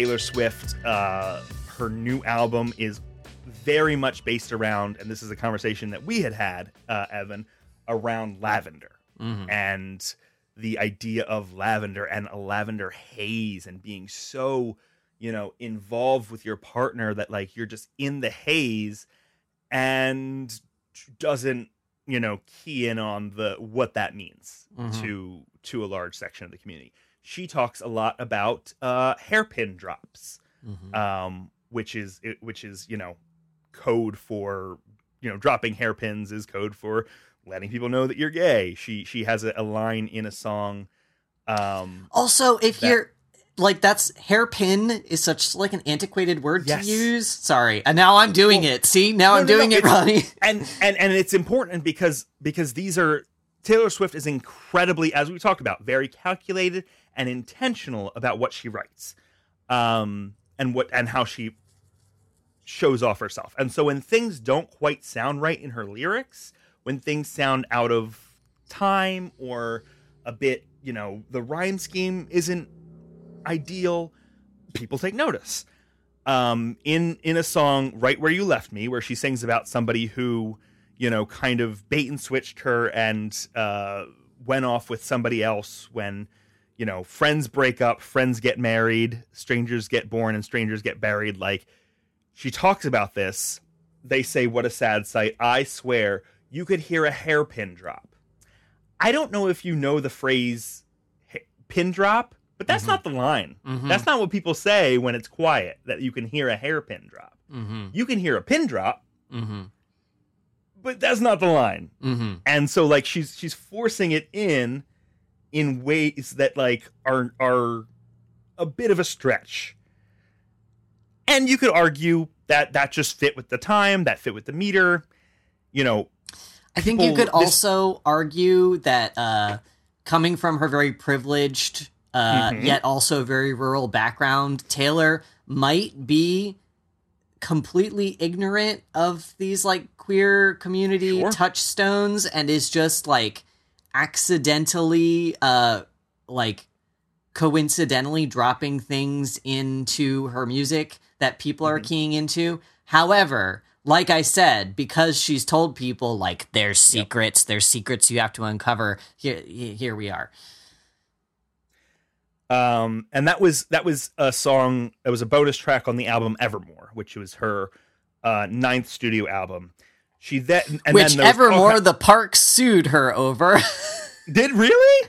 Taylor Swift, uh, her new album is very much based around, and this is a conversation that we had had, uh, Evin, around lavender Mhm. and the idea of lavender and a lavender haze and being so, you know, involved with your partner that like you're just in the haze and doesn't, you know, key in on the what that means Mhm. to to a large section of the community. She talks a lot about uh hairpin drops Mhm. um, which is which is you know code for you know dropping hairpins is code for letting people know that you're gay. She she has a, a line in a song. Um, Also, if that- you're like that's hairpin is such like an antiquated word Yes. to use. Sorry, and now I'm doing Well, it. See, now no, I'm no, no, doing it, Ronnie. and and and it's important because because these are Taylor Swift is incredibly, as we talked about, very calculated and intentional about what she writes, um, and what and how she shows off herself. And so when things don't quite sound right in her lyrics, when things sound out of time or a bit, you know, the rhyme scheme isn't ideal, people take notice. Um, in in a song, right where you left me, where she sings about somebody who, you know, kind of bait and switched her and uh, went off with somebody else when, you know, friends break up, friends get married, strangers get born, and strangers get buried. Like she talks about this. They say, "What a sad sight." I swear, you could hear a hairpin drop. I don't know if you know the phrase pin drop, but that's Mhm. not the line. Mhm. That's not what people say when it's quiet, that you can hear a hairpin drop. Mm-hmm. You can hear a pin drop, Mm-hmm. but that's not the line. Mm-hmm. And so like she's she's forcing it in in ways that like are are a bit of a stretch. And you could argue that that just fit with the time, that fit with the meter. You know, I think you could this- also argue that uh, coming from her very privileged, uh, Mhm. yet also very rural background, Taylor might be completely ignorant of these like queer community Sure. touchstones and is just like accidentally uh like coincidentally dropping things into her music that people are Mhm. keying into. However, like I said, because she's told people like there's secrets, there's secrets you have to uncover. Here, here we are. um and that was that was a song It was a bonus track on the album Evermore, which was her uh ninth studio album. She then and Which then there was all Evermore, the park sued her over. did really?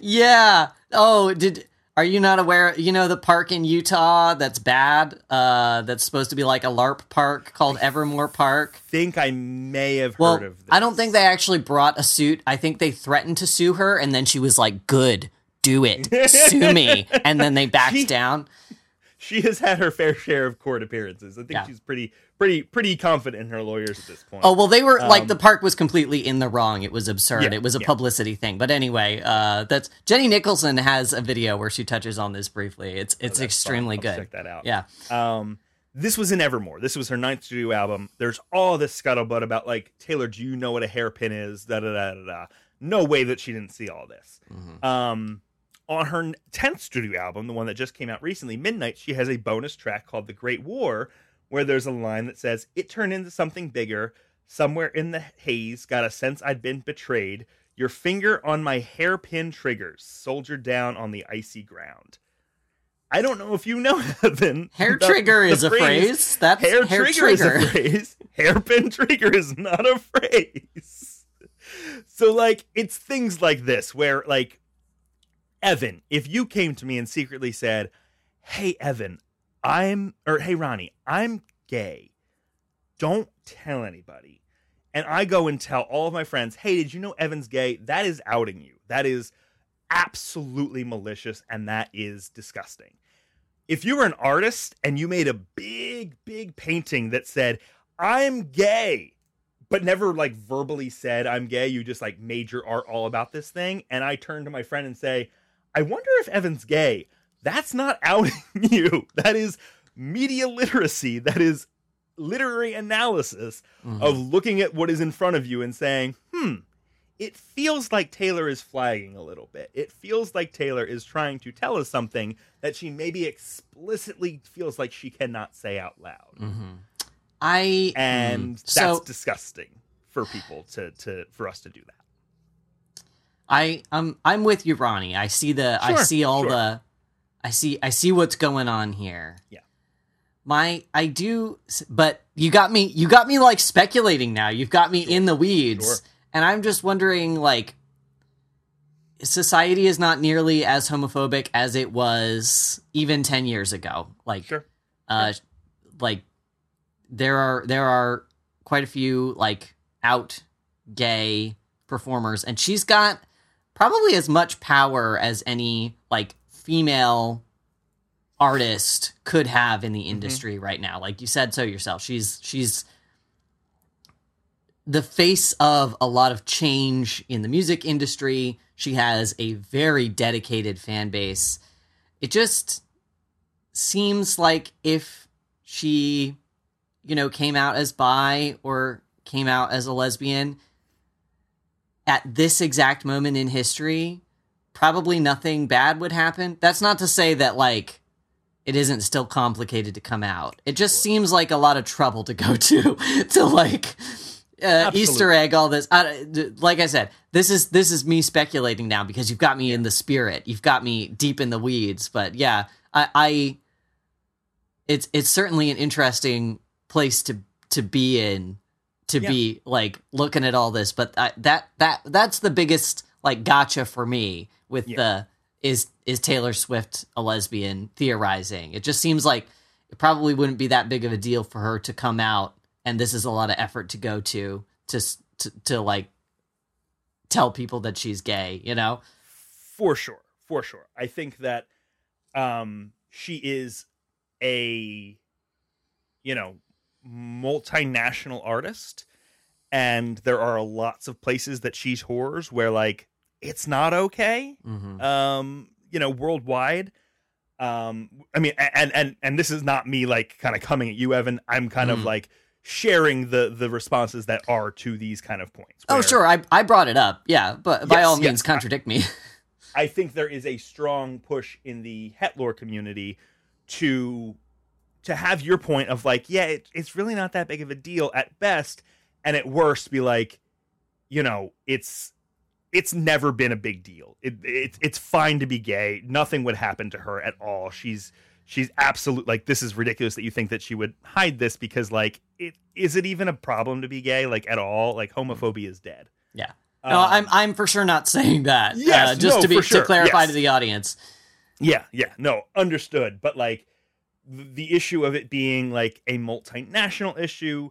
yeah. Oh, did are you not aware? You know the park in Utah that's bad. Uh, that's supposed to be like a LARP park called Evermore Park. Think I may have Well, heard of this. I don't think they actually brought a suit. I think they threatened to sue her, and then she was like, "Good, do it, sue me," and then they backed She- down. She has had her fair share of court appearances. I think Yeah. she's pretty pretty pretty confident in her lawyers at this point. Oh well, they were like Um, the park was completely in the wrong. It was absurd. Yeah, it was a yeah. publicity thing. But anyway, uh, that's Jenny Nicholson has a video where she touches on this briefly. It's it's Oh, extremely good. Check that out. Yeah. Um, this was in Evermore. This was her ninth studio album. There's all this scuttlebutt about like Taylor. Do you know what a hairpin is? Da da da da da. No way that she didn't see all this. Mhm. Um, on her tenth studio album, the one that just came out recently, Midnight, she has a bonus track called "The Great War," where there's a line that says, "It turned into something bigger. Somewhere in the haze, got a sense I'd been betrayed. Your finger on my hairpin triggers, soldier down on the icy ground." I don't know if you know Evin. Hair the- trigger the is a phrase. That's Hair, hair, trigger, is a phrase. Hairpin trigger is not a phrase. So like it's things like this where like Evin, if you came to me and secretly said, "Hey Evin, I'm or hey Ronnie, I'm gay. Don't tell anybody." And I go and tell all of my friends, "Hey, did you know Evin's gay?" That is outing you. That is absolutely malicious and that is disgusting. If you were an artist and you made a big big painting that said, "I'm gay," but never like verbally said I'm gay, you just like made your art all about this thing and I turn to my friend and say, "I wonder if Evin's gay." That's not outing you. That is media literacy. That is literary analysis Mhm. of looking at what is in front of you and saying, hmm, it feels like Taylor is flagging a little bit. It feels like Taylor is trying to tell us something that she maybe explicitly feels like she cannot say out loud. Mm-hmm. I and mm, that's so, disgusting for people to to for us to do that. I um I'm with you, Ronnie. I see the Sure, I see all sure. the I see I see what's going on here. Yeah. My I do but you got me you got me like speculating now. You've got me Sure, in the weeds. And I'm just wondering like society is not nearly as homophobic as it was even 10 years ago. Like Sure. uh like there are there are quite a few like out gay performers and she's got probably as much power as any like female artist could have in the mm-hmm. industry right now. Like you said so yourself she's she's the face of a lot of change in the music industry. She has a very dedicated fan base. It just seems like if she you know came out as bi or came out as a lesbian at this exact moment in history probably nothing bad would happen. That's not to say that like it isn't still complicated to come out. It just seems like a lot of trouble to go to to like uh, easter egg all this. I, like i said this is this is me speculating now because you've got me in the spirit. You've got me deep in the weeds. But yeah i i it's it's certainly an interesting place to to be in to be like looking at all this but I, that that that's the biggest like gotcha for me with the is is Taylor Swift a lesbian theorizing? It just seems like it probably wouldn't be that big of a deal for her to come out and this is a lot of effort to go to to to, to like tell people that she's gay you know? For sure for sure. I think that um she is a you know multinational artist and there are lots of places that she tours where like it's not okay mm-hmm. um you know worldwide um i mean and and and this is not me like kind of coming at you evin i'm kind of Mm. like sharing the the responses that are to these kind of points oh sure I, I brought it up yeah but by Yes, all yes. means contradict me I think there is a strong push in the Hetlor community to to have your point of like, yeah, it, it's really not that big of a deal at best, and at worst, be like, you know, it's it's never been a big deal. It, it it's fine to be gay. Nothing would happen to her at all. She's she's absolute like this is ridiculous that you think that she would hide this because like it is it even a problem to be gay like at all? Like homophobia is dead. Yeah. no Um, i'm i'm for sure not saying that Yes, uh, just no, to be sure, to clarify yes. to the audience Yeah, yeah, no, understood. But like th- the issue of it being like a multinational issue,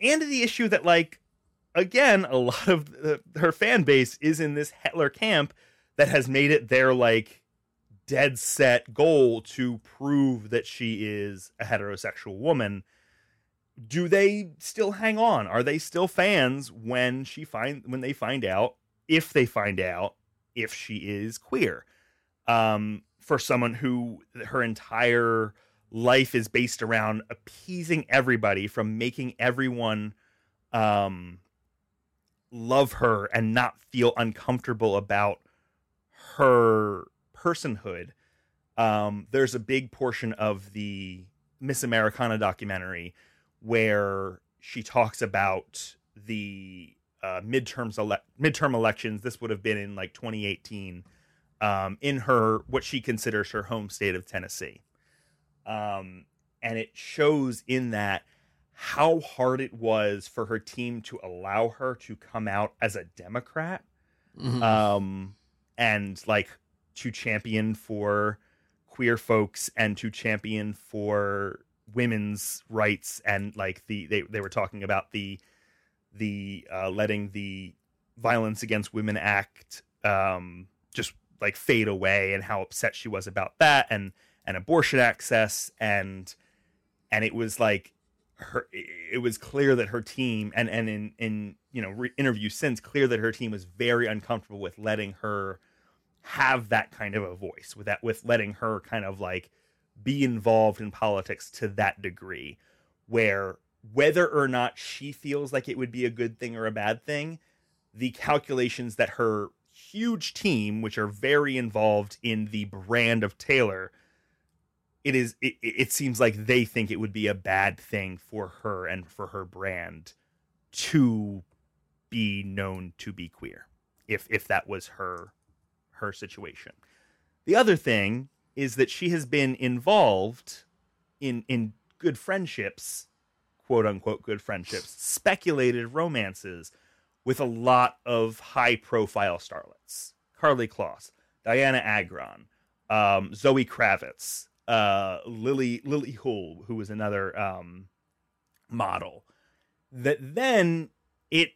and the issue that like again, a lot of the, her fan base is in this Hetlor camp that has made it their like dead set goal to prove that she is a heterosexual woman. Do they still hang on? Are they still fans when she find when they find out if they find out if she is queer? um, for someone who her entire life is based around appeasing everybody from making everyone um, love her and not feel uncomfortable about her personhood. Um, there's a big portion of the Miss Americana documentary where she talks about the uh, midterms ele- midterm elections. This would have been in like 2018 um, in her what she considers her home state of Tennessee. Um, and it shows in that how hard it was for her team to allow her to come out as a Democrat Mhm. um, and like to champion for queer folks and to champion for women's rights and like the they, they were talking about the the uh, letting the violence against women act um, just like fade away and how upset she was about that and and abortion access and and it was like her it was clear that her team and and in in you know re- interviews since clear that her team was very uncomfortable with letting her have that kind of a voice with that with letting her kind of like be involved in politics to that degree where whether or not she feels like it would be a good thing or a bad thing the calculations that her huge team, which are very involved in the brand of Taylor, it is it, it seems like they think it would be a bad thing for her and for her brand to be known to be queer if if that was her her situation. The other thing is that she has been involved in in good friendships, quote unquote good friendships, speculated romances with a lot of high profile starlets. Karlie Kloss, Dianna Agron, um, Zoe Kravitz, uh, Lily Lily Hull, who was another um, model. That then it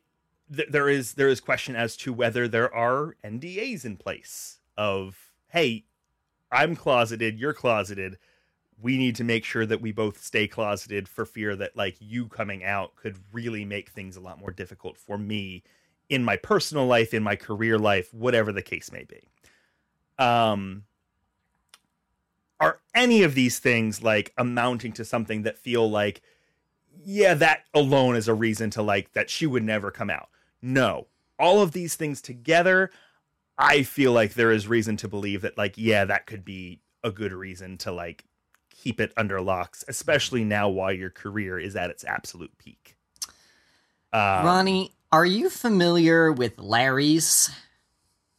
th- there is there is question as to whether there are NDAs in place of hey, I'm closeted, you're closeted. We need to make sure that we both stay closeted for fear that like you coming out could really make things a lot more difficult for me in my personal life, in my career life, whatever the case may be. Um are any of these things like amounting to something that feel like yeah, that alone is a reason to like that she would never come out. No. All of these things together, I feel like there is reason to believe that like yeah, that could be a good reason to like keep it under locks, especially now while your career is at its absolute peak. Um, Ronnie, are you familiar with Larries?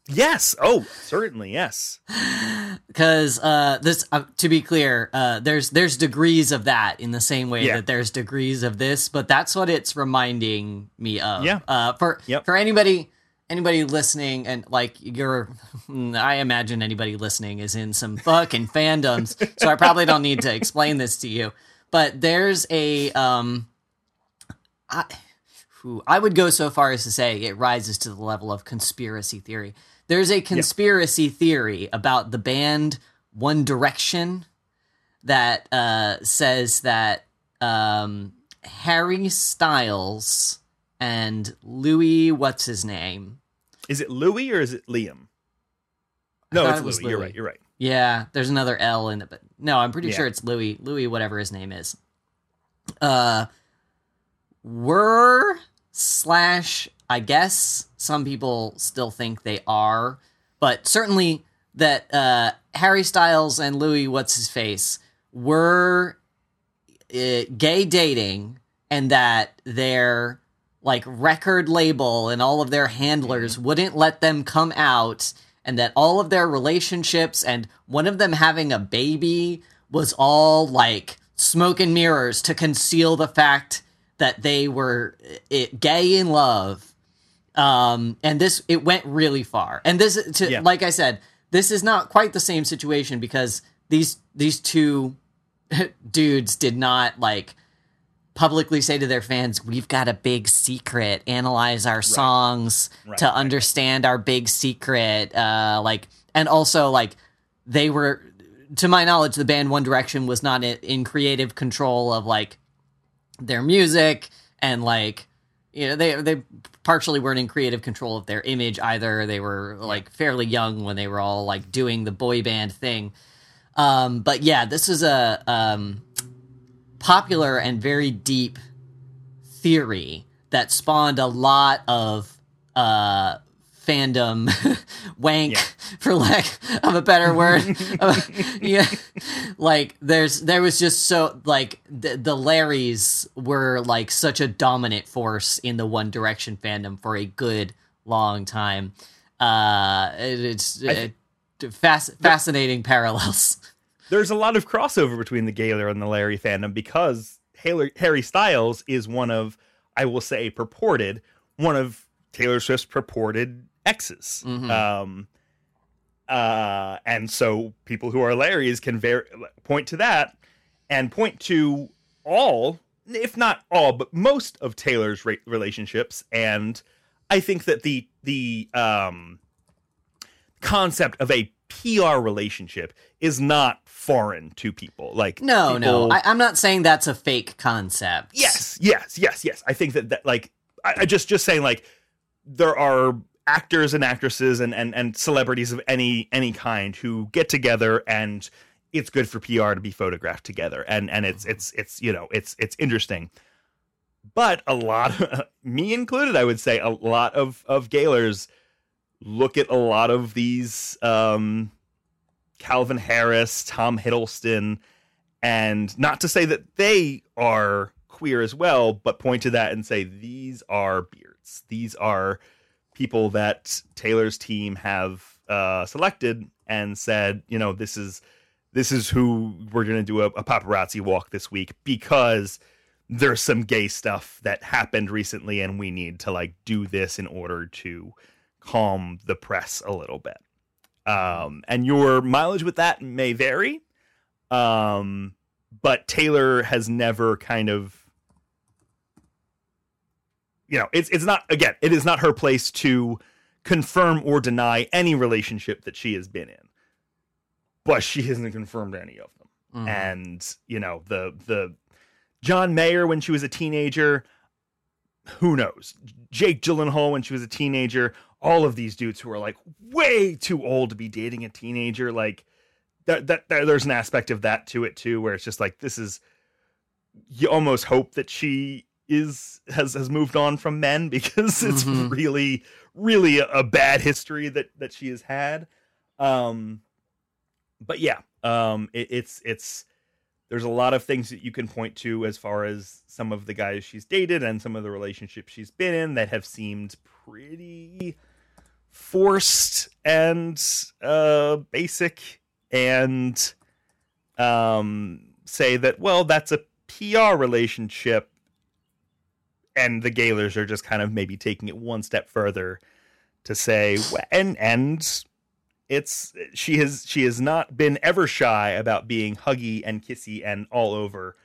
Yes. Oh, certainly. Yes. Because uh, this, uh, to be clear, uh, there's there's degrees of that in the same way yeah. that there's degrees of this, but that's what it's reminding me of. Yeah. Uh, for yep. for anybody anybody listening and like you're, I imagine anybody listening is in some fucking fandoms, so I probably don't need to explain this to you. But there's a um, I. Who I would go so far as to say it rises to the level of conspiracy theory there's a conspiracy yep. theory about the band One Direction that uh, says that um, Harry Styles and Louis, what's his name? Is it Louis or is it Liam? No, it's it Louis. Louis. You're right. You're right. Yeah, there's another L in it, but no, I'm pretty yeah. sure it's Louis. Louis, whatever his name is. Uh, were slash I guess some people still think they are, but certainly that uh, Harry Styles and Louis, what's his face, were uh, gay dating, and that their like record label and all of their handlers mm-hmm. wouldn't let them come out, and that all of their relationships and one of them having a baby was all like smoke and mirrors to conceal the fact that they were it, uh, gay in love um, and this it went really far. And this, to, yeah. like I said, this is not quite the same situation because these these two dudes did not like publicly say to their fans, "We've got a big secret. Analyze our right. songs right, to right. understand our big secret." Uh, like, and also like they were, to my knowledge, the band One Direction was not in creative control of like their music and like you know they they partially weren't in creative control of their image either. They were like fairly young when they were all like doing the boy band thing. Um, but yeah this is a um, popular and very deep theory that spawned a lot of uh, fandom wank yeah. for lack of a better word. Yeah. Like there's there was just so like the, the larries were like such a dominant force in the one direction fandom for a good long time. Uh it, it's th- fasc- fascinating parallels. There's a lot of crossover between the gaylor and the larry fandom because harry styles is one of i will say purported one of taylor swift's purported exes. Mm-hmm. Um, uh, and so people who are Larries can ver- point to that and point to all, if not all, but most of Taylor's re- relationships. And I think that the the um, concept of a PR relationship is not foreign to people. Like no, people... no, I, am not saying that's a fake concept. Yes, yes, yes, yes. I think that that like I, I just just saying like there are actors and actresses and, and, and celebrities of any any kind who get together and it's good for PR to be photographed together and and it's it's it's you know it's it's interesting but a lot, of, me included, I would say, a lot of of Gaylors look at a lot of these um, Calvin Harris, Tom Hiddleston, and not to say that they are queer as well, but point to that and say these are beards. These are people that Taylor's team have uh, selected and said, you know, this is this is who we're going to do a, a paparazzi walk this week because there's some gay stuff that happened recently and we need to like do this in order to calm the press a little bit. Um, and your mileage with that may vary. Um, but Taylor has never kind of you know, it's it's not again, it is not her place to confirm or deny any relationship that she has been in. But she hasn't confirmed any of them. Mm-hmm. And, you know, the the John Mayer when she was a teenager, who knows? Jake Gyllenhaal when she was a teenager, all of these dudes who are like way too old to be dating a teenager, like that, that, that there's an aspect of that to it too, where it's just like this is you almost hope that she is has has moved on from men because it's mm-hmm. really really a, bad history that that she has had um but yeah um it, it's it's there's a lot of things that you can point to as far as some of the guys she's dated and some of the relationships she's been in that have seemed pretty forced and uh basic and um say that well that's a PR relationship and the Gaylors are just kind of maybe taking it one step further to say and and it's she has she has not been ever shy about being huggy and kissy and all over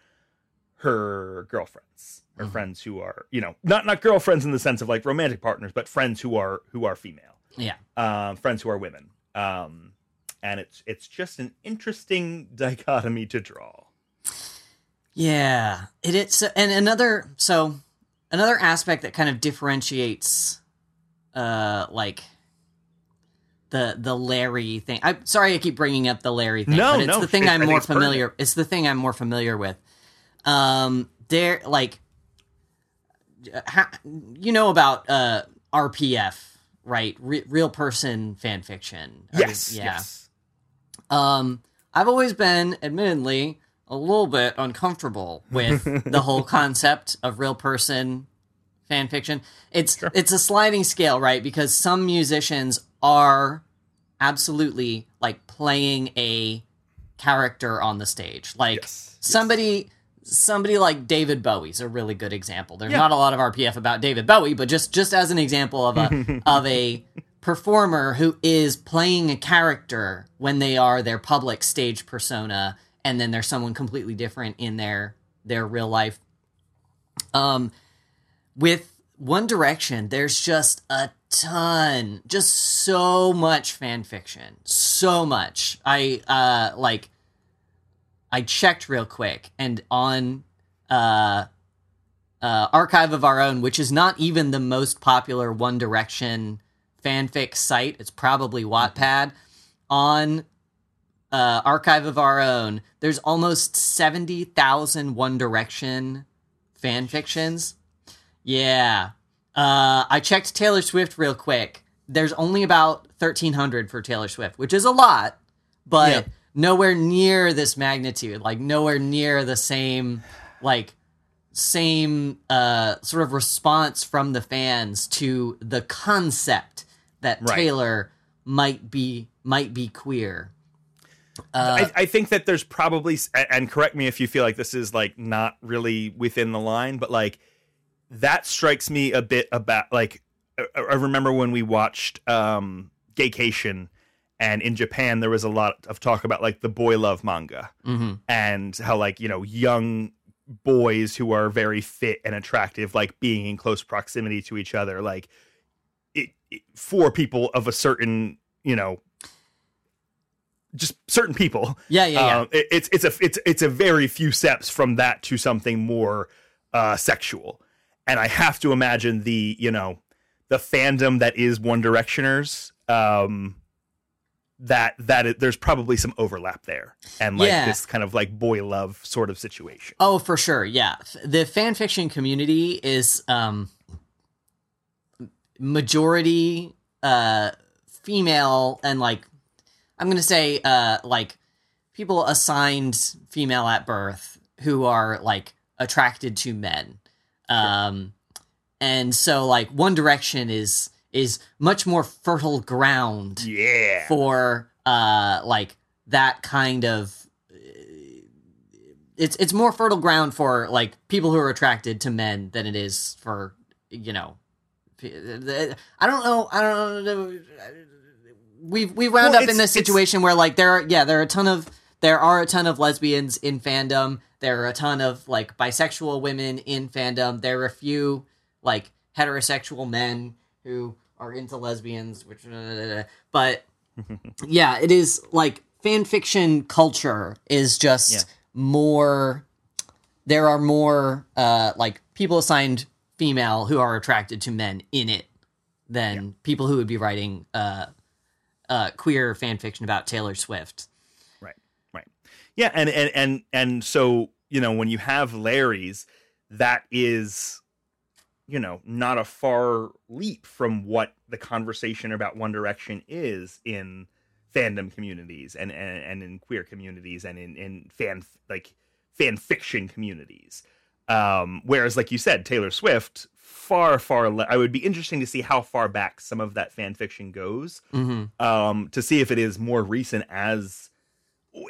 her girlfriends or mm-hmm. friends who are you know not not girlfriends in the sense of like romantic partners but friends who are who are female. Yeah. Um friends who are women. Um and it's it's just an interesting dichotomy to draw. Yeah. It is and another so another aspect that kind of differentiates uh like the the Larry thing. I'm sorry I keep bringing up the Larry thing, no, but it's no, the thing I'm more familiar. Perfect. It's the thing I'm more familiar with. Um, there, like, ha, you know about uh RPF, right? Re- real person fan fiction. Yes. yeah. Yes. Um, I've always been, admittedly, a little bit uncomfortable with the whole concept of real person fan fiction. It's sure. it's a sliding scale, right? Because some musicians are absolutely like playing a character on the stage. Like yes. somebody yes. somebody like David Bowie's a really good example. There's yeah. not a lot of RPF about David Bowie, but just just as an example of a of a performer who is playing a character when they are their public stage persona and then there's someone completely different in their their real life. Um, with One Direction, there's just a ton, just so much fan fiction, so much. I uh like, I checked real quick, and on uh, uh, Archive of Our Own, which is not even the most popular One Direction fanfic site, it's probably Wattpad. On uh, archive of our own, there's almost 70,000 One Direction fan fictions. Yeah. Uh, I checked Taylor Swift real quick. There's only about 1,300 for Taylor Swift, which is a lot, but yeah. nowhere near this magnitude. Like, nowhere near the same, like, same uh, sort of response from the fans to the concept that right. Taylor might be might be queer. Uh, I, I, think that there's probably, and correct me if you feel like this is like not really within the line, but like that strikes me a bit about like I remember when we watched um Gaycation and in Japan there was a lot of talk about like the boy love manga mm-hmm. and how like you know young boys who are very fit and attractive like being in close proximity to each other like it, it for people of a certain you know just certain people. Yeah, yeah, yeah. Uh, it, it's it's a it's it's a very few steps from that to something more uh, sexual, and I have to imagine the you know the fandom that is One Directioners um, that that it, there's probably some overlap there and like Yeah. this kind of like boy love sort of situation. Oh, for sure. Yeah. The fan fiction community is um majority uh female and like I'm going to say uh like people assigned female at birth who are like attracted to men. Um and so like One Direction is is much more fertile ground Yeah. for uh like that kind of it's it's more fertile ground for like people who are attracted to men than it is for you know I don't know I don't know we've we wound Well, up in this situation where like there are yeah there are a ton of there are a ton of lesbians in fandom. There are a ton of like bisexual women in fandom. There are a few like heterosexual men who are into lesbians which but yeah it is like fan fiction culture is just Yeah. more there are more uh like people assigned female who are attracted to men in it than people who would be writing uh uh queer fan fiction about Taylor Swift. Right. Right. Yeah, and and and and so, you know, when you have Larries, that is you know, not a far leap from what the conversation about One Direction is in fandom communities and and, and in queer communities and in in fan like fan fiction communities. Um, whereas, like you said, Taylor Swift, far, far. Le- I would be interesting to see how far back some of that fan fiction goes Mm-hmm. um, to see if it is more recent as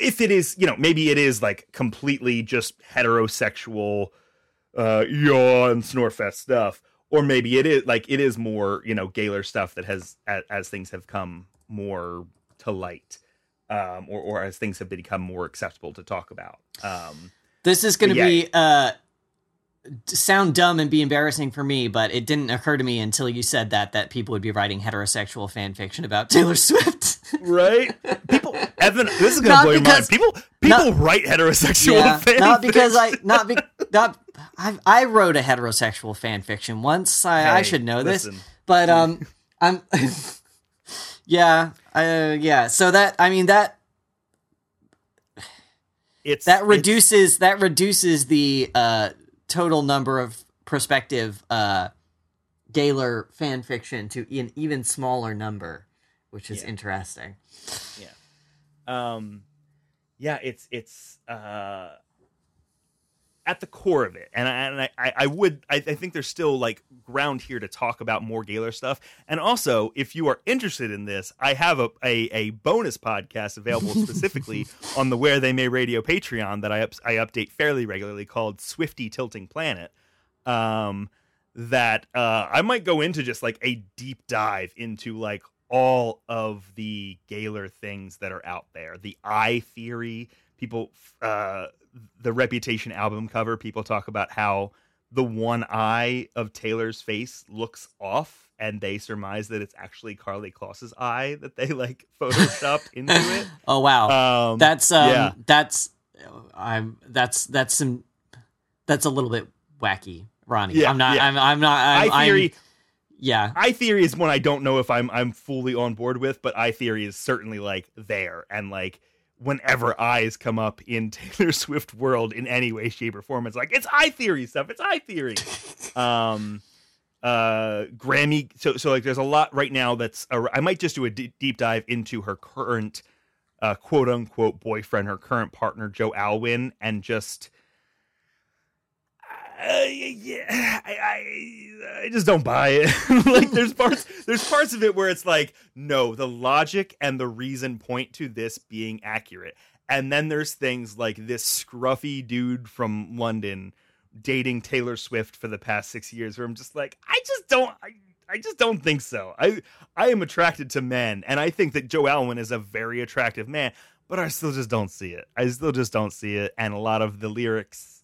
if it is, you know, maybe it is like completely just heterosexual, uh, yawn snorefest stuff, or maybe it is like it is more, you know, Gaylor stuff that has as, as things have come more to light, um, or or as things have become more acceptable to talk about. Um, This is going to Yeah. be uh sound dumb and be embarrassing for me, but it didn't occur to me until you said that that people would be writing heterosexual fan fiction about Taylor Swift. right? People, Evin, this is Not gonna blow your mind. People, people write heterosexual yeah, fan not because I not be not I I wrote a heterosexual fan fiction once. I, I should know this. But um I'm Yeah, uh, yeah. So that I mean that It's that it's- reduces that reduces the uh total number of prospective uh Gaylor fan fiction to an even smaller number, which is Yeah. interesting. Yeah. Um yeah it's it's uh at the core of it and i and i, I- I would I, I think there's still like ground here to talk about more gaylor stuff and also if you are interested in this i have a a, a bonus podcast available specifically on the where they may radio patreon that i up, i update fairly regularly called swifty tilting planet um that uh i might go into just like a deep dive into like all of the Gaylor things that are out there. The eye theory, people, uh, the Reputation album cover, people talk about how the one eye of Taylor's face looks off, and they surmise that it's actually Karlie Kloss's eye that they like photoshopped into it. Oh wow. Um, that's um yeah. that's I'm that's that's some that's a little bit wacky, Ronnie. Yeah, I'm not yeah. I'm I'm not I'm, eye theory. I'm- yeah. i theory is one I don't know if I'm I'm fully on board with, but i theory is certainly like there and like whenever eyes come up in Taylor Swift world in any way, shape, or form, it's like it's eye theory stuff. It's eye theory. um, uh, Grammy. So so like there's a lot right now that's. I might just do a d- deep dive into her current, uh, quote unquote boyfriend, her current partner Joe Alwyn, and just. Yeah, I, I, I just don't buy it. like, there's parts, there's parts of it where it's like, no, the logic and the reason point to this being accurate, and then there's things like this scruffy dude from London dating Taylor Swift for the past six years, where I'm just like, I just don't, I, I just don't think so. I, I am attracted to men, and I think that Joe Alwyn is a very attractive man, but I still just don't see it. I still just don't see it, and a lot of the lyrics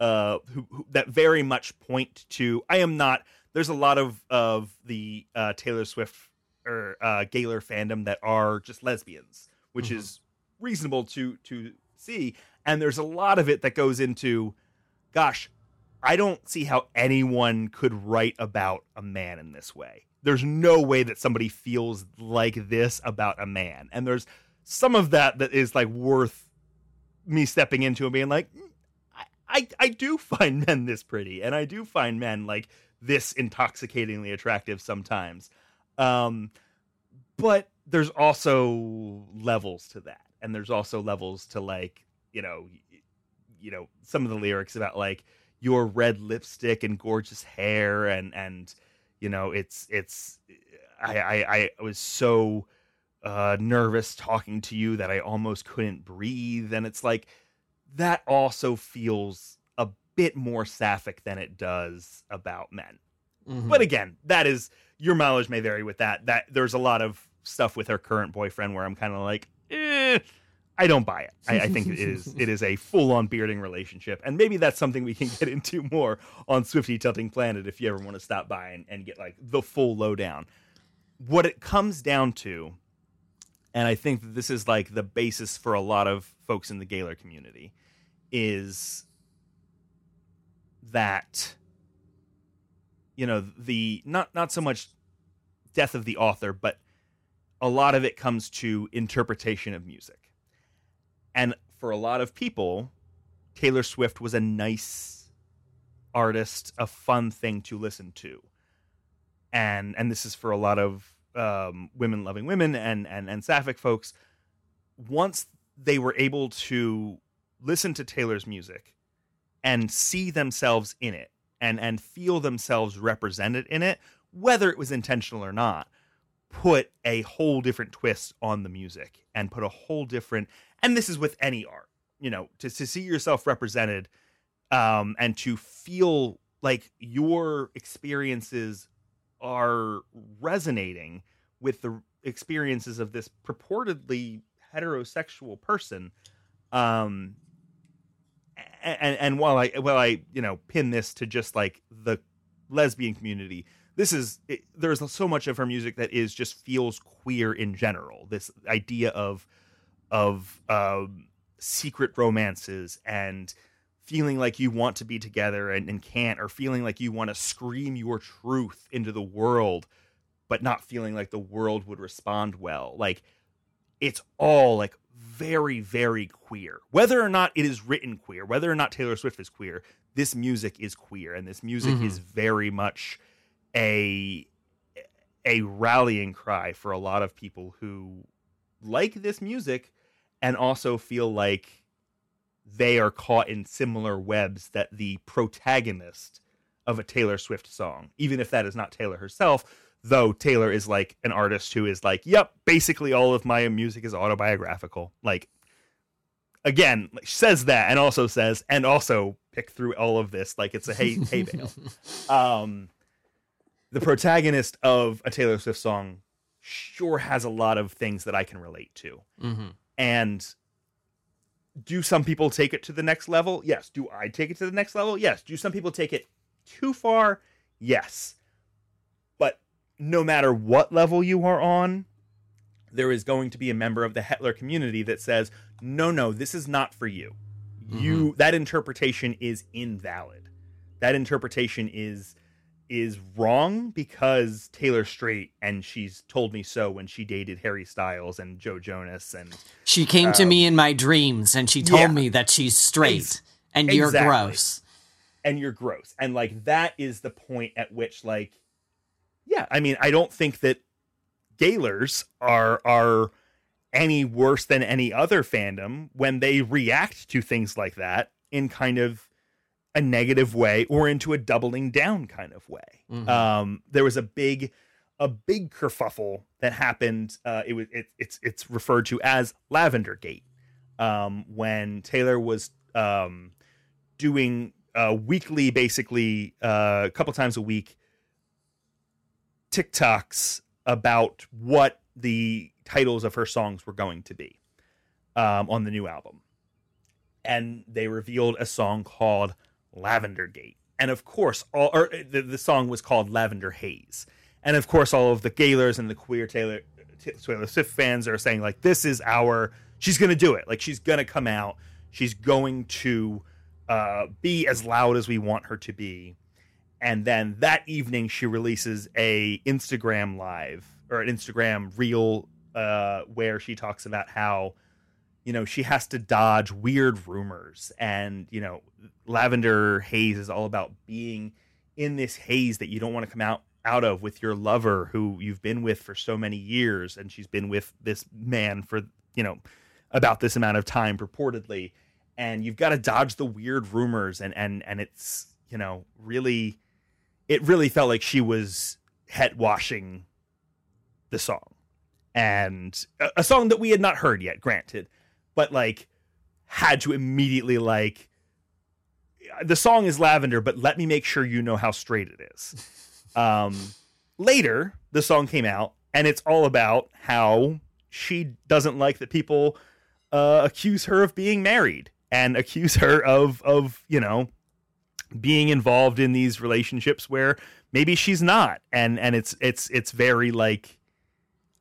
uh, who, who that very much point to. I am not. There's a lot of of the uh, Taylor Swift or uh, Gaylor fandom that are just lesbians, which Mhm. is reasonable to to see. And there's a lot of it that goes into, gosh, I don't see how anyone could write about a man in this way. There's no way that somebody feels like this about a man. And there's some of that that is like worth me stepping into and being like, "Mm, I, I, do find men this pretty, and I do find men like this intoxicatingly attractive sometimes. Um, but there's also levels to that, and there's also levels to like you know, you know some of the lyrics about like your red lipstick and gorgeous hair, and and you know it's it's I I, I was so uh, nervous talking to you that I almost couldn't breathe, and it's like that also feels a bit more sapphic than it does about men. Mhm. But again, that is your mileage may vary with that. That there's a lot of stuff with her current boyfriend where I'm kind of like, eh, I don't buy it. I, I think it is it is a full on bearding relationship, and maybe that's something we can get into more on Swifty Tilting Planet if you ever want to stop by and, and get like the full lowdown. What it comes down to, and I think that this is like the basis for a lot of folks in the Gaylor community, is that you know the not not so much death of the author but a lot of it comes to interpretation of music. And for a lot of people taylor swift was a nice artist a fun thing to listen to. And and this is for a lot of um, women loving women and and and sapphic folks. Once they were able to listen to taylor's music and see themselves in it and and feel themselves represented in it whether it was intentional or not put a whole different twist on the music and put a whole different and this is with any art you know to, to see yourself represented um and to feel like your experiences are resonating with the experiences of this purportedly heterosexual person um and and while I while I you know pin this to just like the lesbian community, this is it, there's so much of her music that is just feels queer in general. This idea of of um, secret romances and feeling like you want to be together and, and can't, or feeling like you want to scream your truth into the world, but not feeling like the world would respond well. Like it's all like very very queer whether or not it is written queer whether or not taylor swift is queer this music is queer and this music Mhm. is very much a a rallying cry for a lot of people who like this music and also feel like they are caught in similar webs that the protagonist of a Taylor Swift song, even if that is not Taylor herself, though Taylor is like an artist who is like, yep, basically all of my music is autobiographical. Like, again, like, says that and also says, and also pick through all of this like it's a hay, hay bale. Um, the protagonist of a Taylor Swift song sure has a lot of things that I can relate to. hmm And do some people take it to the next level? Yes. Do I take it to the next level? Yes. Do some people take it too far? Yes. But no matter what level you are on, there is going to be a member of the Hetlor community that says, "No, no, this is not for you. You mm-hmm. that interpretation is invalid. That interpretation is is wrong because Taylor's straight and she's told me so when she dated Harry Styles and Joe Jonas and She came to me um, in my dreams and she told yeah. me that she's straight Ex- and you're exactly. gross. and you're gross. And like that is the point at which like yeah, I mean, I don't think that Gaylors are are any worse than any other fandom when they react to things like that in kind of a negative way or into a doubling down kind of way. Mhm. Um, there was a big a big kerfuffle that happened. Uh, it was it, it's it's referred to as Lavender Gate um, when Taylor was um, doing uh, weekly, basically uh, a couple times a week, TikToks about what the titles of her songs were going to be um, on the new album. And they revealed a song called Lavender Gate. And of course, all or uh, the, the song was called Lavender Haze. And of course, all of the Gaylors and the queer Taylor Taylor Swift fans are saying like, "This is our. She's going to do it. Like she's going to come out. She's going to uh, be as loud as we want her to be. And then that evening, she releases a Instagram live or an Instagram reel uh, where she talks about how you know she has to dodge weird rumors. And you know lavender haze is all about being in this haze that you don't want to come out out of with your lover who you've been with for so many years. And she's been with this man for you know about this amount of time purportedly. And you've got to dodge the weird rumors. And and and it's you know really it really felt like she was het washing the song. And a, a song that we had not heard yet granted but like had to immediately like the song is lavender but let me make sure you know how straight it is. Um later the song came out and it's all about how she doesn't like that people uh, accuse her of being married and accuse her of of you know being involved in these relationships where maybe she's not and and it's it's it's very like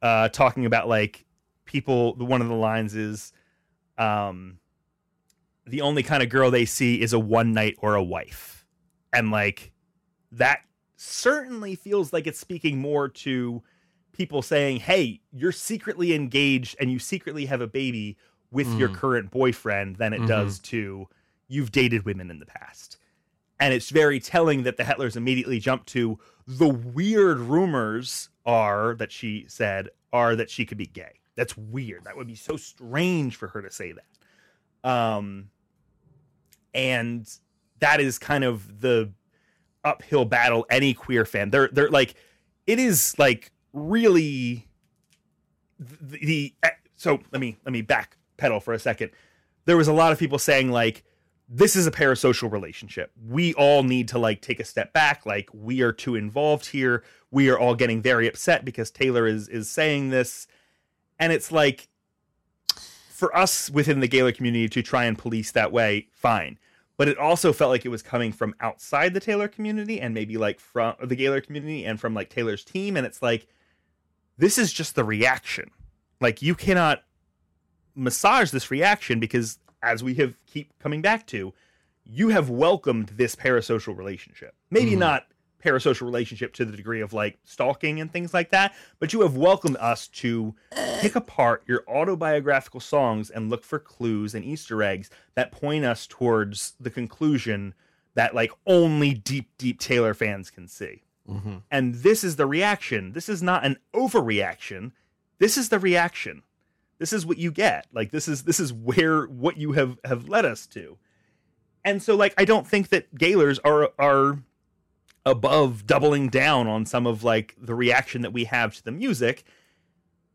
uh talking about like people one of the lines is um the only kind of girl they see is a one night or a wife and like that certainly feels like it's speaking more to people saying hey you're secretly engaged and you secretly have a baby with mm. your current boyfriend than it mm-hmm. does to you've dated women in the past and it's very telling that the Hetlors immediately jump to the weird rumors are that she said are that she could be gay. That's weird. That would be so strange for her to say that. Um, and that is kind of the uphill battle any queer fan. They're they're like it is like really the, the so let me let me back pedal for a second. There was a lot of people saying like this is a parasocial relationship. We all need to like take a step back. Like we are too involved here. We are all getting very upset because Taylor is is saying this, and it's like for us within the Gaylor community to try and police that way, fine. But it also felt like it was coming from outside the Taylor community and maybe like from the Gaylor community and from like Taylor's team. And it's like, this is just the reaction. Like you cannot massage this reaction because as we have keep coming back to, you have welcomed this parasocial relationship. Maybe mm. not parasocial relationship to the degree of like stalking and things like that, but you have welcomed us to pick apart your autobiographical songs and look for clues and Easter eggs that point us towards the conclusion that like only deep, deep Taylor fans can see. Mm-hmm. And this is the reaction. This is not an overreaction. This is the reaction this is what you get. Like this is this is where what you have have led us to. And so like i don't think that gaylors are are above doubling down on some of like the reaction that we have to the music.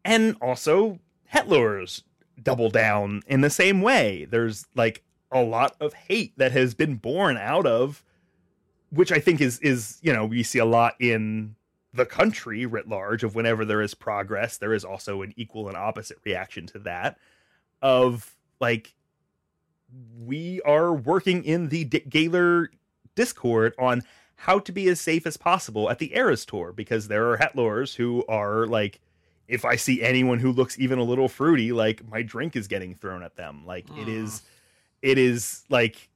And also hetlors double down in the same way. There's like a lot of hate that has been born out of which i think is is you know we see a lot in the country writ large of whenever there is progress there is also an equal and opposite reaction to that of like we are working in the D- Gaylor Discord on how to be as safe as possible at the Eras tour because there are Hetlors who are like, if I see anyone who looks even a little fruity, like my drink is getting thrown at them. Like it is, mm. it is like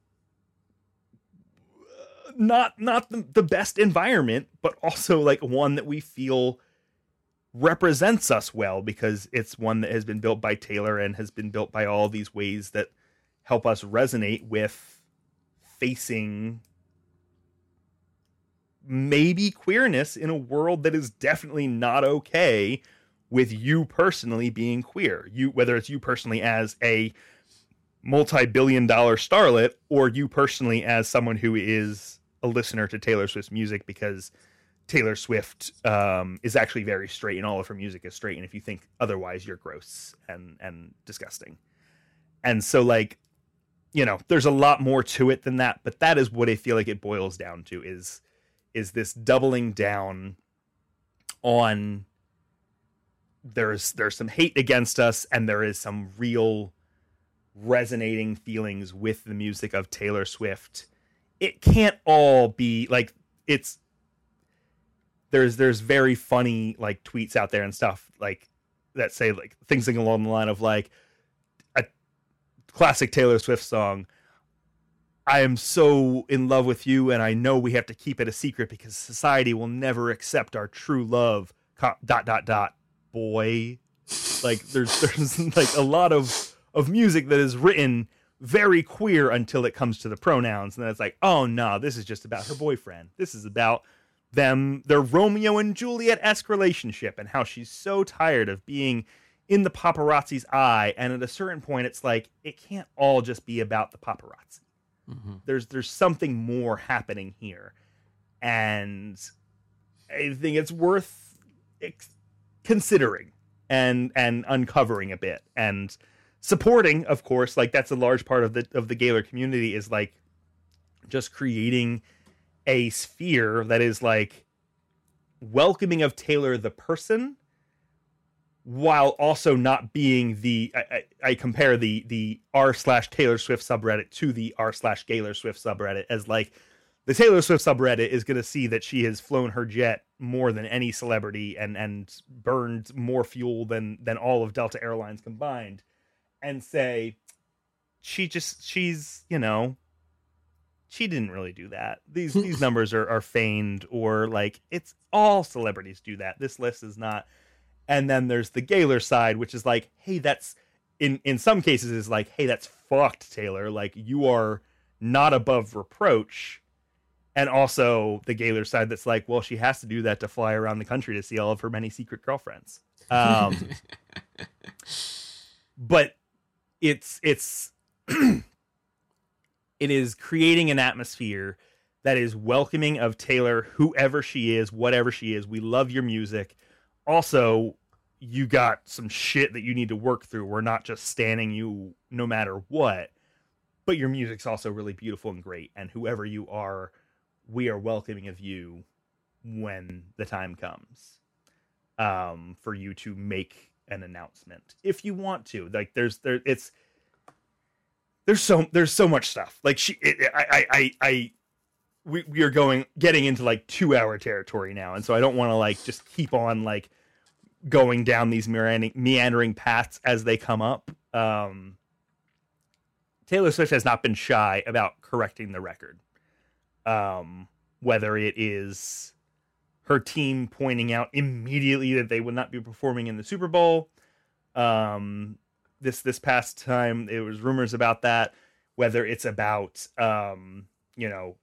not not the, the best environment, but also like one that we feel represents us well because it's one that has been built by Taylor and has been built by all these ways that help us resonate with facing maybe queerness in a world that is definitely not okay with you personally being queer. You whether it's you personally as a multi-billion dollar starlet or you personally as someone who is a listener to Taylor Swift's music because Taylor Swift um, is actually very straight, and all of her music is straight. And if you think otherwise, you're gross and and disgusting. And so, like, you know, there's a lot more to it than that. But that is what I feel like it boils down to is is this doubling down on there's there's some hate against us, and there is some real resonating feelings with the music of Taylor Swift it can't all be like it's there's there's very funny like tweets out there and stuff like that say like things along the line of like a classic Taylor Swift song. I am so in love with you, and I know we have to keep it a secret because society will never accept our true love. dot dot dot. Boy, like there's there's like a lot of of music that is written very queer until it comes to the pronouns, and then it's like, oh no, this is just about her boyfriend. This is about them, their Romeo and Juliet esque relationship, and how she's so tired of being in the paparazzi's eye. And at a certain point, it's like it can't all just be about the paparazzi. Mm-hmm. There's there's something more happening here, and I think it's worth ex- considering and and uncovering a bit and supporting. Of course, like that's a large part of the of the Gaylor community is like just creating a sphere that is like welcoming of Taylor the person while also not being the I, I, I, compare the the r slash Taylor Swift subreddit to the r slash Gaylor Swift subreddit as like the Taylor Swift subreddit is going to see that she has flown her jet more than any celebrity and and burned more fuel than than all of Delta Airlines combined, and say she just she's you know she didn't really do that. These these numbers are are feigned or like it's all celebrities do that. This list is not and then there's the Gaylor side, which is like, hey, that's in in some cases is like, hey, that's fucked, Taylor. Like you are not above reproach. And also the Gaylor side that's like, well, she has to do that to fly around the country to see all of her many secret girlfriends. Um, but it's it's it is creating an atmosphere that is welcoming of Taylor, whoever she is, whatever she is. We love your music also you got some shit that you need to work through. We're not just standing you no matter what, but your music's also really beautiful and great. And whoever you are, we are welcoming of you when the time comes um, for you to make an announcement if you want to. Like there's there it's there's so there's so much stuff. Like she, it, I, I, I, we we are going getting into like two hour territory now, and so I don't want to like just keep on like going down these meandering, meandering paths as they come up. Um, Taylor Swift has not been shy about correcting the record. Um, whether it is her team pointing out immediately that they would not be performing in the Super Bowl. Um, this this past time, there was rumors about that. Whether it's about um, you know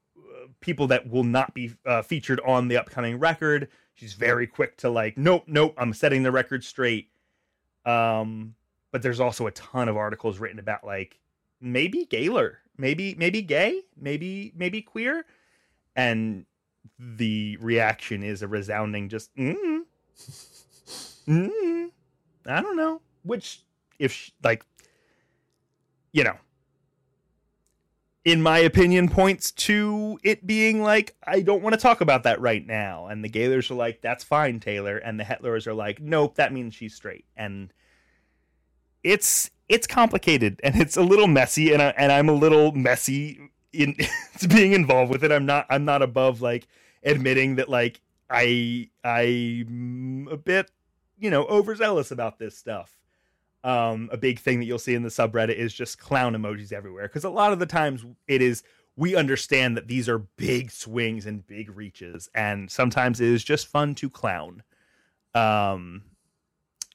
people that will not be uh, featured on the upcoming record, she's very quick to like nope nope i'm setting the record straight um but there's also a ton of articles written about like maybe gaylor maybe maybe gay maybe maybe queer and the reaction is a resounding just mm mm i don't know which if she, like you know in my opinion, points to it being like, I don't want to talk about that right now. And the Gaylors are like, that's fine, Taylor. And the Hetlors are like, nope, that means she's straight. And it's it's complicated and it's a little messy and I, and I'm a little messy in to being involved with it. I'm not I'm not above like admitting that like I I'm a bit, you know, overzealous about this stuff um, a big thing that you'll see in the subreddit is just clown emojis everywhere because a lot of the times it is we understand that these are big swings and big reaches and sometimes it is just fun to clown um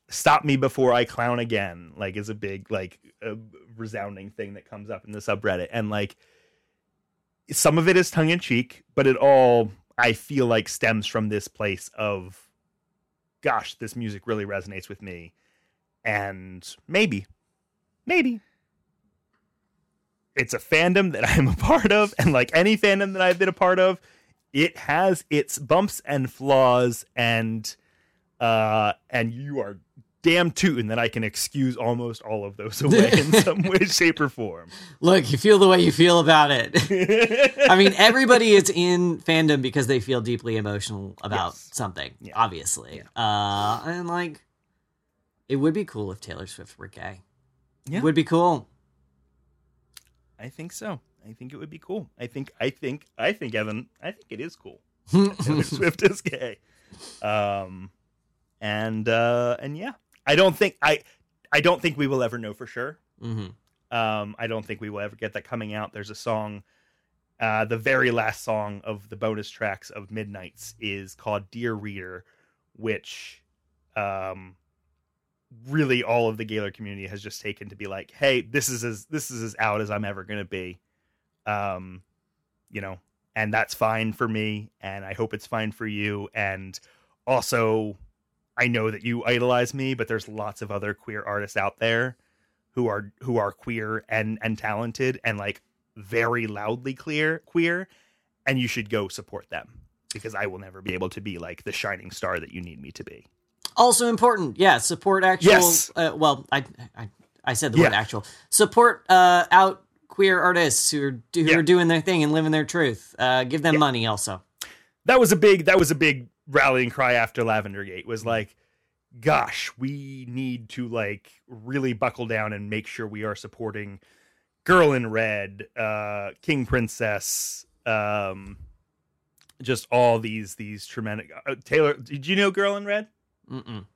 stop me before i clown again like is a big like a resounding thing that comes up in the subreddit and like some of it is tongue in cheek but it all i feel like stems from this place of gosh this music really resonates with me. And maybe, maybe. It's a fandom that I'm a part of, and like any fandom that I've been a part of, it has its bumps and flaws, and uh, and you are damn tootin' that I can excuse almost all of those away in some way, shape, or form. Look, you feel the way you feel about it. I mean, everybody is in fandom because they feel deeply emotional about yes. something, yeah. obviously. Yeah. Uh, and like, it would be cool if Taylor Swift were gay. Yeah. It would be cool. I think so. I think it would be cool. I think I think I think Evin, I think it is cool. Taylor Swift is gay. Um and uh and yeah. I don't think I I don't think we will ever know for sure. Mm-hmm. Um I don't think we will ever get that coming out. There's a song Uh, the very last song of the bonus tracks of Midnights is called "Dear Reader," which um, really all of the Gaylor community has just taken to be like, "Hey, this is as this is as out as I'm ever going to be," um, you know, and that's fine for me, and I hope it's fine for you, and also. I know that you idolize me, but there's lots of other queer artists out there who are who are queer and and talented and like very loudly clear queer and you should go support them because I will never be able to be like the shining star that you need me to be. Also important, yeah. Support actual. Yes. Uh, well, I, I I said the word actual. Support uh, out queer artists who are who Yeah. are doing their thing and living their truth. Uh, give them money also. That was a big that was a big rallying cry after Lavender Gate was like gosh, we need to like really buckle down and make sure we are supporting Girl in Red, uh King Princess, um just all these these tremendous uh, Taylor did you know Girl in Red? Mm-mm.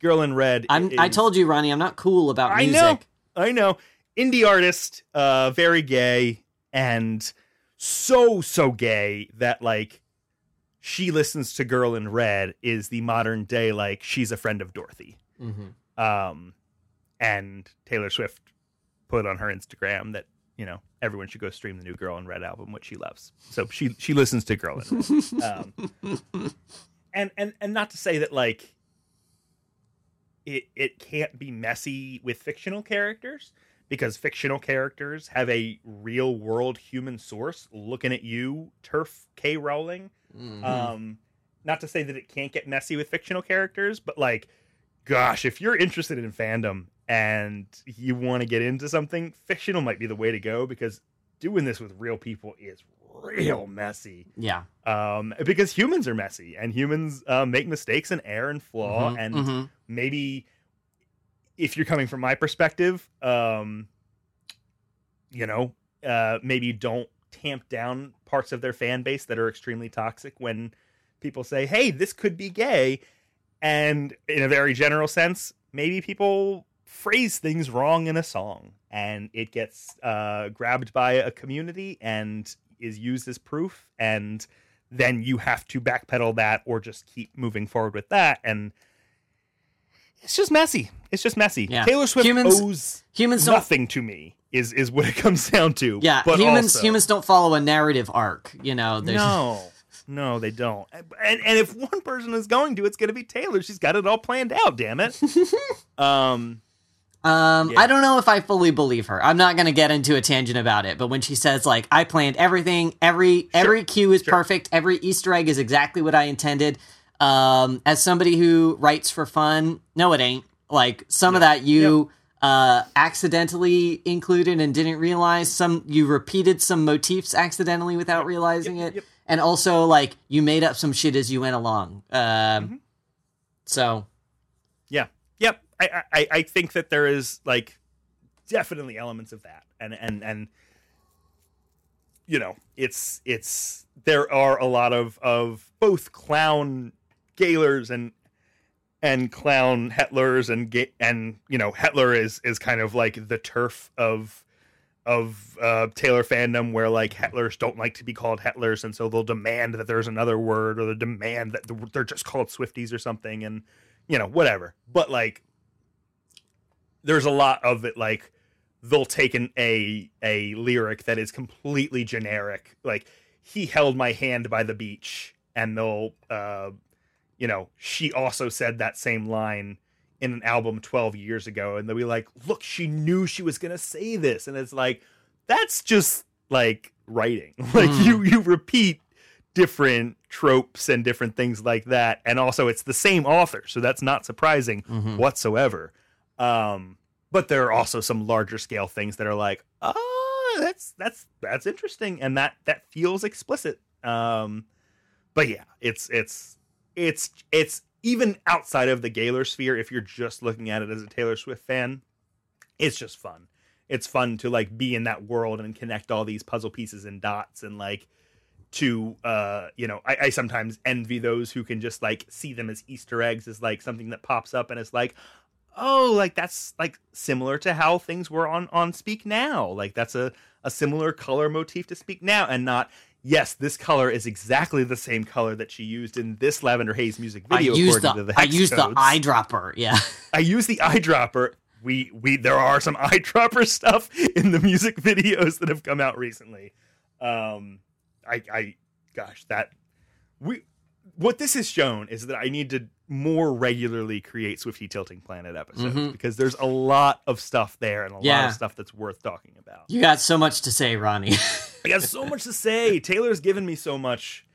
Girl in Red I'm, I told you, Ronnie, I'm not cool about I music. know. I know. Indie artist, uh, very gay, and so so gay that like she listens to Girl in Red is the modern day like she's a friend of Dorothy. hmm Um, and Taylor Swift put on her Instagram that you know everyone should go stream the new Girl in Red album, which she loves. So she she listens to Girl in Red. um, and and and not to say that like it it can't be messy with fictional characters because fictional characters have a real world human source looking at you TERF k rowling Mhm. um not to say that it can't get messy with fictional characters but like gosh if you're interested in fandom and you want to get into something fictional might be the way to go because doing this with real people is real messy yeah. um because humans are messy and humans uh, make mistakes and err and flaw Mhm, and mhm. maybe if you're coming from my perspective um you know uh maybe don't tamp down parts of their fan base that are extremely toxic when people say hey this could be gay. And in a very general sense maybe people phrase things wrong in a song. And it gets uh grabbed by a community and is used as proof. And then you have to backpedal that or just keep moving forward with that. And it's just messy. It's just messy. Yeah. taylor swift Humans- owes Humans nothing to me is is what it comes down to Yeah, but humans also- humans don't follow a narrative arc. You know, there's no no they don't and and if one person is going to it's going to be taylor she's got it all planned out damn it um Um, Yeah. I don't know if I fully believe her. I'm not going to get into a tangent about it, but when she says like I planned everything, every every cue is Sure. perfect, every Easter egg is exactly what I intended. Um, as somebody who writes for fun, no, it ain't. Like some of that you uh accidentally included and didn't realize. Some you repeated some motifs accidentally without realizing yep, it, yep. and also like you made up some shit as you went along. Um, Mm-hmm. so Yeah. Yep. I, I I think that there is like definitely elements of that, and and and you know, it's it's there are a lot of of both clown gaylors and and clown hetlors and and you know hetlor is is kind of like the TERF of of uh taylor fandom where like hetlors don't like to be called hetlors and so they'll demand that there's another word or they demand that they're just called swifties or something and you know whatever. But like there's a lot of it like they'll take an a a lyric that is completely generic. Like he held my hand by the beach and they'll uh you know she also said that same line in an album 12 years ago and they'll be like look she knew she was gonna say this and it's like that's just like writing like Mm. you you repeat different tropes and different things like that and also it's the same author so that's not surprising mhm. whatsoever um but there are also some larger scale things that are like oh that's that's that's interesting and that that feels explicit um but yeah it's it's it's it's even outside of the Gaylor sphere if you're just looking at it as a Taylor Swift fan it's just fun it's fun to like be in that world and connect all these puzzle pieces and dots and like to uh you know I, I sometimes envy those who can just like see them as easter eggs as like something that pops up and it's like oh, like that's like similar to how things were on on Speak Now. Like that's a a similar color motif to Speak Now, and not yes, this color is exactly the same color that she used in this Lavender Haze music I video. used according the, to the I used the eyedropper. Yeah. I use the eyedropper. We we there are some eyedropper stuff in the music videos that have come out recently. Um, I I gosh that we what this has shown is that I need to more regularly create Swifty Tilting Planet episodes Mhm. because there's a lot of stuff there and a lot of stuff that's worth talking about. You got so much to say, Ronnie. I got so much to say. Taylor's given me so much,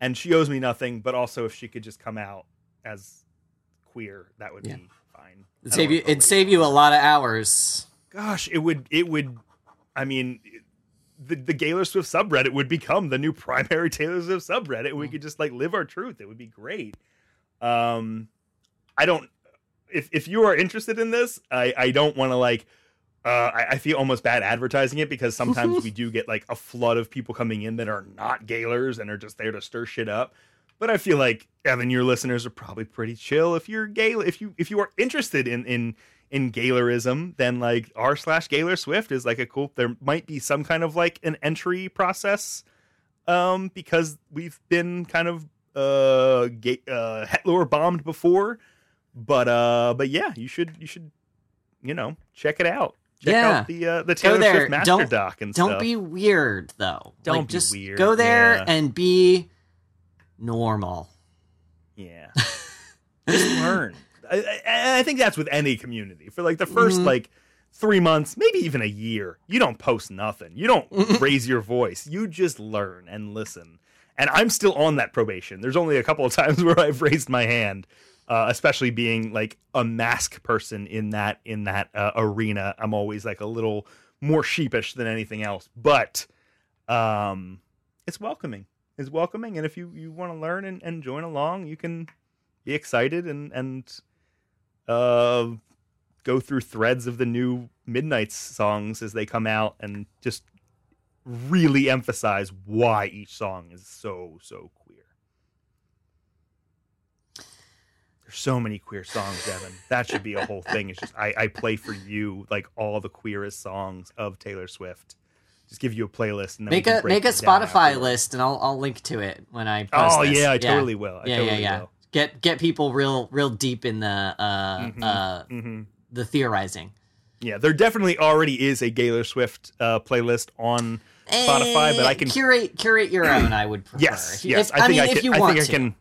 and she owes me nothing. But also, if she could just come out as queer, that would Yeah. be fine. It'd save you. It'd save you a lot of hours. Gosh, it would. It would. I mean, the the Gaylor Swift subreddit would become the new primary Taylor Swift subreddit. And We Mm. could just like live our truth. It would be great. Um, I don't. If if you are interested in this, I I don't want to like. Uh, I, I feel almost bad advertising it because sometimes we do get like a flood of people coming in that are not Gaylors and are just there to stir shit up. But I feel like Evin, your listeners are probably pretty chill. If you're gay, if you if you are interested in in in Gaylorism, then like r slash Gaylor Swift is like a cool. There might be some kind of like an entry process, um, because we've been kind of uh gay, uh Hetlor bombed before, but uh, but yeah, you should you should you know check it out. Check Yeah. out the uh, the Taylor there. Swift master Don't- doc and Don't stuff. be weird though. Don't like, be just weird, Go there yeah. and be normal. Yeah. Just learn. I, I, I think that's with any community. For like the 1st Mhm. like three months, maybe even a year, you don't post nothing. You don't raise your voice. You just learn and listen. And I'm still on that probation. There's only a couple of times where I've raised my hand, uh, especially being like a mask person in that in that uh, arena. I'm always like a little more sheepish than anything else, but um, it's welcoming. It's welcoming, and if you you want to learn and, and join along, you can be excited and and uh, go through threads of the new Midnights songs as they come out, and just really emphasize why each song is so so queer. There's so many queer songs, Evin. That should be a whole thing. It's just I, I play for you like all the queerest songs of Taylor Swift. Just give you a playlist and then Make a make a Spotify list, and I'll I'll link to it when I post Oh this. yeah, I totally will. I yeah, totally yeah, yeah. will. Get get people real real deep in the uh Mhm. uh hmm the theorizing. Yeah, there definitely already is a Gaylor Swift uh, playlist on Spotify, but I Eh, can curate curate your own. I would prefer. yes, If you- yes. if- I think mean, I, if can. you I want think I to. can.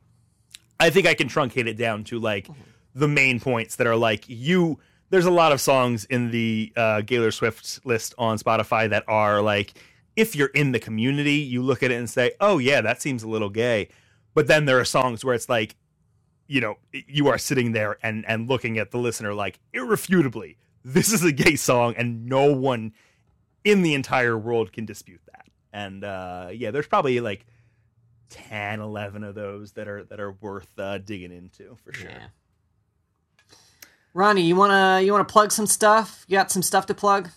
I think I can truncate it down to like the main points that are like you. There's a lot of songs in the uh, Gaylor Swift list on Spotify that are like, if you're in the community, you look at it and say, "Oh yeah, that seems a little gay," but then there are songs where it's like, you know, you are sitting there and and looking at the listener like irrefutably, this is a gay song, and no one in the entire world can dispute that. And uh, yeah, there's probably like 10, 11 of those that are that are worth uh, digging into for sure. Yeah. Ronnie, you wanna you wanna plug some stuff? You got some stuff to plug?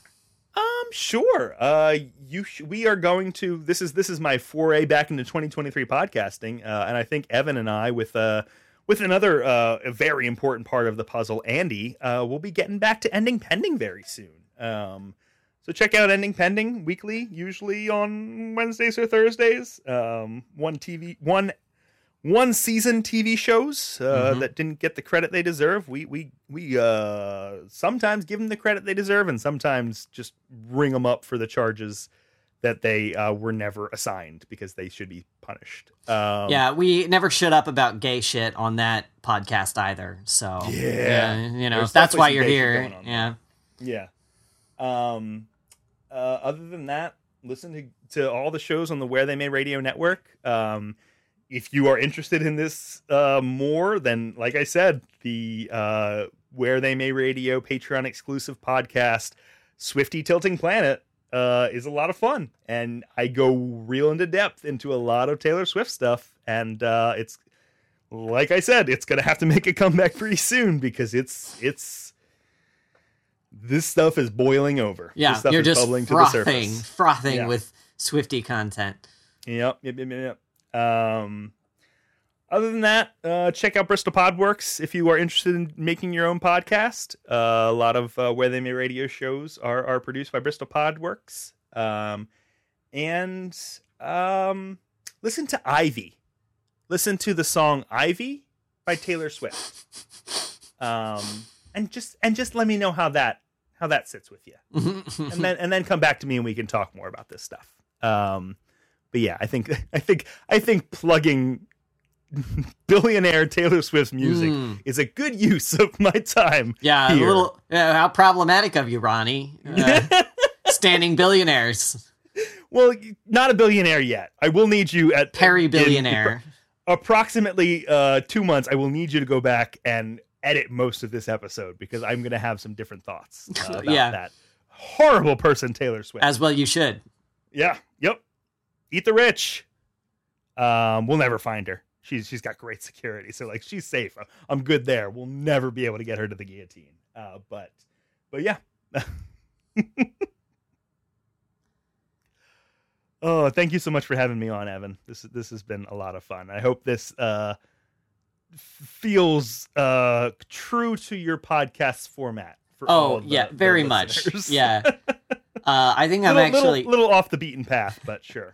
Um, sure. Uh, you sh- we are going to. This is this is my foray back into 2023 podcasting, uh, and I think Evin and I with uh with another uh very important part of the puzzle, Andy, uh, we'll be getting back to ending pending very soon. Um, so check out ending pending weekly, usually on Wednesdays or Thursdays. Um, one TV one one season TV shows uh, Mhm. that didn't get the credit they deserve. We we we uh, sometimes give them the credit they deserve, and sometimes just ring them up for the charges that they uh, were never assigned because they should be punished. Um, yeah, we never shut up about gay shit on that podcast either. So Yeah. you know that's why you're some gay shit here. Yeah, Yeah. Um, uh, other than that, listen to, to all the shows on the Where They May Radio Network. Um, if you are interested in this uh, more, then, like I said, the uh, Where They May Radio Patreon exclusive podcast, Swifty Tilting Planet, uh, is a lot of fun. And I go real into depth into a lot of Taylor Swift stuff. And uh, it's, like I said, it's going to have to make a comeback pretty soon because it's, it's, this stuff is boiling over. yeah. this stuff You're is just bubbling to the frothing, surface. frothing Yeah. with Swifty content. Yep, yep, yep, yep. yep. Um, other than that, uh, check out Bristol Podworks if you are interested in making your own podcast. Uh, a lot of uh, Where They May radio shows are, are produced by Bristol Podworks. Um, and um, listen to Ivy. Listen to the song Ivy by Taylor Swift. Um, and just and just let me know how that how that sits with you. and then and then come back to me and we can talk more about this stuff. Um, but yeah, I think I think I think plugging billionaire Taylor Swift's music Mm. is a good use of my time. Yeah, here. a little. Uh, how problematic of you, Ronnie. Uh, standing billionaires, Well, not a billionaire yet. I will need you at Perry in billionaire. approximately uh, two months. I will need you to go back and edit most of this episode because I'm going to have some different thoughts uh, about Yeah. that horrible person Taylor Swift. As well, you should. Yeah. Yep. Eat the rich. Um, we'll never find her. She's she's got great security, so like she's safe. I'm good there. We'll never be able to get her to the guillotine. Uh, but but yeah. oh, thank you so much for having me on, Evin. This this has been a lot of fun. I hope this uh feels uh true to your podcast format. For Oh the- yeah, very much. Yeah. Uh, I think I'm actually. little, little off the beaten path, but sure.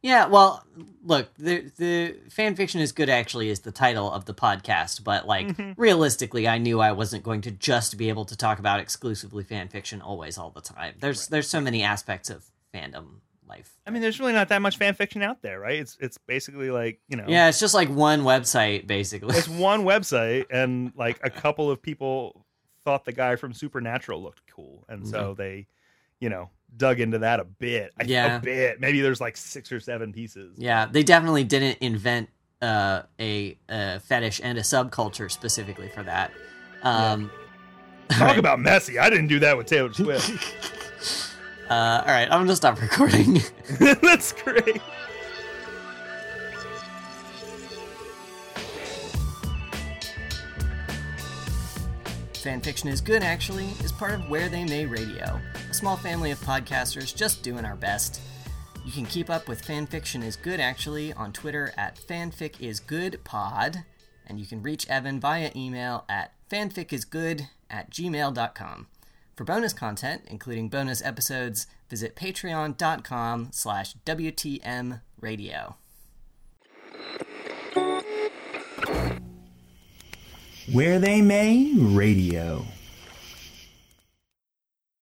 Yeah, well, look, the the fan fiction is good. Actually, is the title of the podcast, but like Mhm. realistically, I knew I wasn't going to just be able to talk about exclusively fan fiction always all the time. There's Right. there's so many aspects of fandom life. I mean, there's really not that much fan fiction out there, right? It's it's basically like you know, Yeah, it's just like one website basically. it's one website, and like a couple of people thought the guy from Supernatural looked cool, and so they, you know, dug into that a bit. I, Yeah. a bit. Maybe there's like six or seven pieces. yeah, they definitely didn't invent uh, a, a fetish and a subculture specifically for that. Um, Talk all right. about messy. I didn't do that with Taylor Swift. Uh, all right, I'm gonna stop recording. That's great. Fanfiction is Good Actually is part of Where They May Radio, a small family of podcasters just doing our best. You can keep up with Fanfiction is Good Actually on Twitter at fanficisgoodpod, and you can reach Evin via email at fanficisgood at gmail.com. For bonus content, including bonus episodes, visit patreon.com slash WTM radio. Where they may radio.